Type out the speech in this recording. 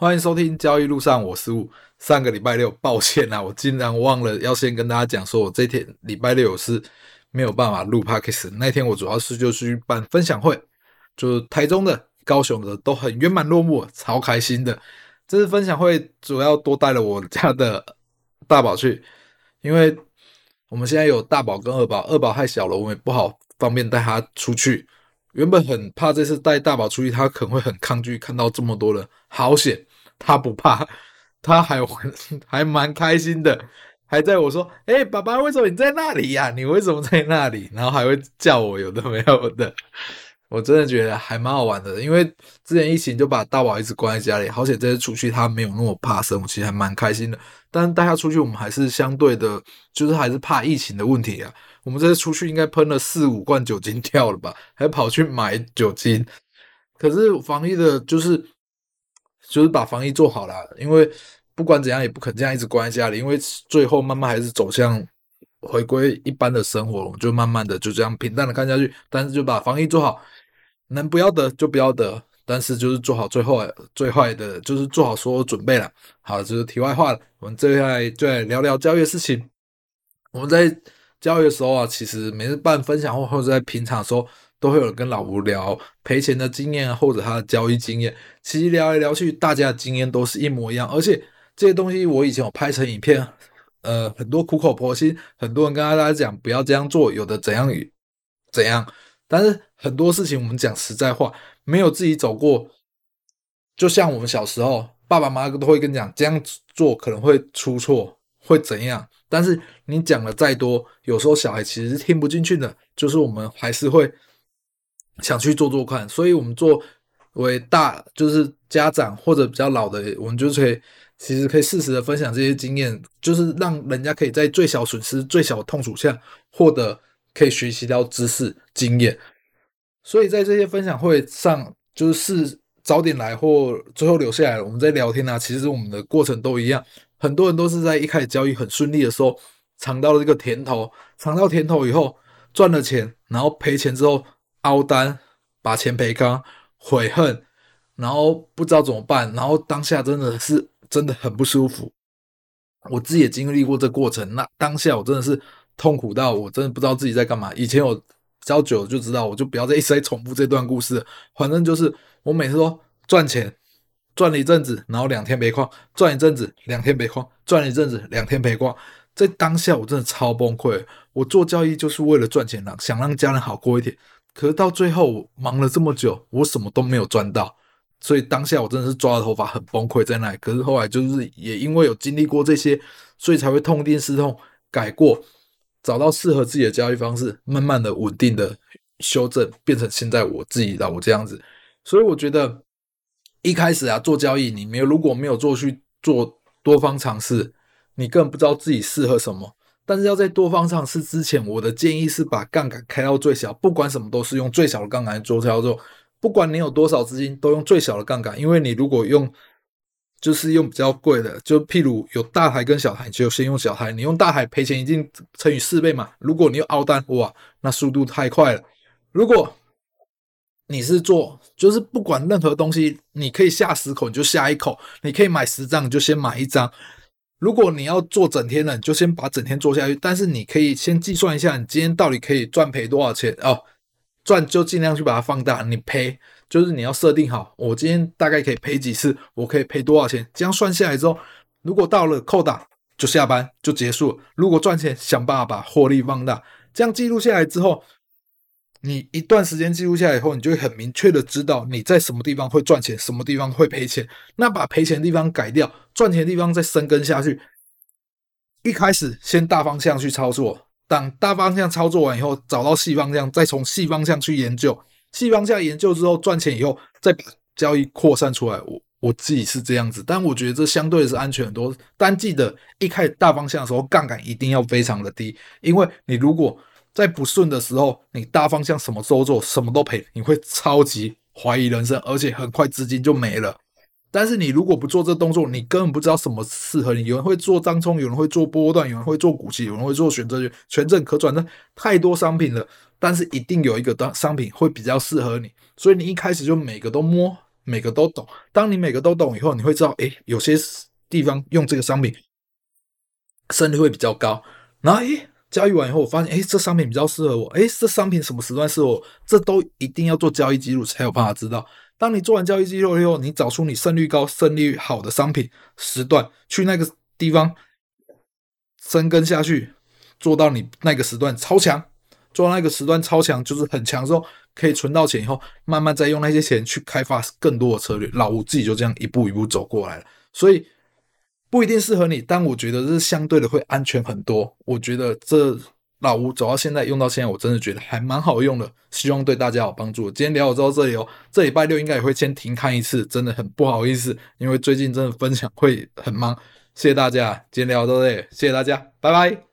欢迎收听交易路上，我是。上个礼拜六，抱歉啊，我竟然忘了要先跟大家讲，说我这天礼拜六是没有办法录 Podcast。那天我主要是就去办分享会，就台中的、高雄的都很圆满落幕，超开心的。这次分享会主要多带了我家的大宝去，因为我们现在有大宝跟二宝，二宝太小了，我们也不好方便带他出去。原本很怕这次带大宝出去，他可能会很抗拒看到这么多人，好险。他不怕，他还 还蛮开心的，还在我说：“哎、爸爸，为什么你在那里呀、你为什么在那里？”然后还会叫我有的没有的，我真的觉得还蛮好玩的。因为之前疫情就把大宝一直关在家里，好险这次出去他没有那么怕生，我其实还蛮开心的。但是带他出去，我们还是相对的，就是还是怕疫情的问题啊。我们这次出去应该喷了四五罐酒精掉了吧，还跑去买酒精。可是防疫的，就是。就是把防疫做好了，因为不管怎样也不肯这样一直关在家里，因为最后慢慢还是走向回归一般的生活，我们就慢慢的就这样平淡的看下去。但是就把防疫做好，能不要得就不要得，但是就是做好最后最坏的，就是做好所有准备了。好，这是题外话了，我们接下来就来聊聊教育的事情。我们在教育的时候啊，其实每次办分享会或者在平常的时候。都会有人跟老吴聊赔钱的经验，或者他的交易经验。其实聊来聊去，大家的经验都是一模一样。而且这些东西我以前有拍成影片，呃，很多苦口婆心，很多人跟大家讲不要这样做，有的怎样怎样。但是很多事情我们讲实在话，没有自己走过，就像我们小时候，爸爸妈妈都会跟你讲这样做可能会出错，会怎样。但是你讲了再多，有时候小孩其实是听不进去的，就是我们还是会。想去做做看，所以我们作为大就是家长或者比较老的，我们就是可以其实可以适时的分享这些经验，就是让人家可以在最小损失、最小痛楚下获得可以学习到知识经验。所以在这些分享会上，就是早点来或最后留下来，我们在聊天啊，其实我们的过程都一样。很多人都是在一开始交易很顺利的时候尝到了这个甜头，尝到甜头以后赚了钱，然后赔钱之后。凹单，把钱赔光，悔恨，然后不知道怎么办，然后当下真的是真的很不舒服。我自己也经历过这过程，那当下我真的是痛苦到我真的不知道自己在干嘛。以前我交久了就知道，我就不要再一直在重复这段故事。反正就是我每次都赚钱，赚了一阵子，然后两天赔光，赚一阵子，两天赔光，赚一阵子，两天赔光。在当下我真的超崩溃。我做交易就是为了赚钱，想让家人好过一点。可是到最后，忙了这么久，我什么都没有赚到，所以当下我真的是抓着头发，很崩溃在那里。可是后来就是也因为有经历过这些，所以才会痛定思痛，改过，找到适合自己的交易方式，慢慢的稳定的修正，变成现在我自己的我这样子。所以我觉得一开始啊做交易，你没有如果没有做去做多方尝试，你更不知道自己适合什么。但是要在多方尝试之前，我的建议是把杠杆开到最小，不管什么都是用最小的杠杆做操作。不管你有多少资金，都用最小的杠杆，因为你如果用就是用比较贵的，就譬如有大台跟小台，你就先用小台。你用大台赔钱一定乘以四倍嘛。如果你有凹单，哇，那速度太快了。如果你是做，就是不管任何东西，你可以下十口你就下一口，你可以买十张你就先买一张。如果你要做整天的，你就先把整天做下去。但是你可以先计算一下，你今天到底可以赚赔多少钱哦？赚就尽量去把它放大。你赔就是你要设定好，我今天大概可以赔几次，我可以赔多少钱？这样算下来之后，如果到了扣打就下班就结束。如果赚钱，想办法把获利放大。这样记录下来之后。你一段时间记录下来以后，你就会很明确的知道你在什么地方会赚钱，什么地方会赔钱。那把赔钱的地方改掉，赚钱的地方再深耕下去。一开始先大方向去操作，当大方向操作完以后，找到细方向，再从细方向去研究。细方向研究之后赚钱以后，再把交易扩散出来。我我自己是这样子，但我觉得这相对是安全很多。但记得一开始大方向的时候，杠杆一定要非常的低，因为你如果在不顺的时候，你大方向什么都做，什么都赔，你会超级怀疑人生，而且很快资金就没了。但是你如果不做这动作，你根本不知道什么适合你。有人会做张冲，有人会做波段，有人会做股息，有人会做选择权、权证、可转债，太多商品了。但是一定有一个商商品会比较适合你，所以你一开始就每个都摸，每个都懂。当你每个都懂以后，你会知道，哎，有些地方用这个商品胜率会比较高。然后，哎，交易完以后，我发现，哎，这商品比较适合我。哎，这商品什么时段适合我？这都一定要做交易记录才有办法知道。当你做完交易记录以后，你找出你胜率高、胜率好的商品时段，去那个地方深耕下去，做到你那个时段超强。做到那个时段超强，就是很强之后，可以存到钱以后，慢慢再用那些钱去开发更多的策略。老吴自己就这样一步一步走过来了，所以不一定适合你，但我觉得是相对的会安全很多。我觉得这老吴走到现在用到现在，我真的觉得还蛮好用的，希望对大家有帮助。今天聊到这里哦，这礼拜六应该也会先停刊一次，真的很不好意思，因为最近真的分享会很忙。谢谢大家，今天聊到这里，谢谢大家，拜拜。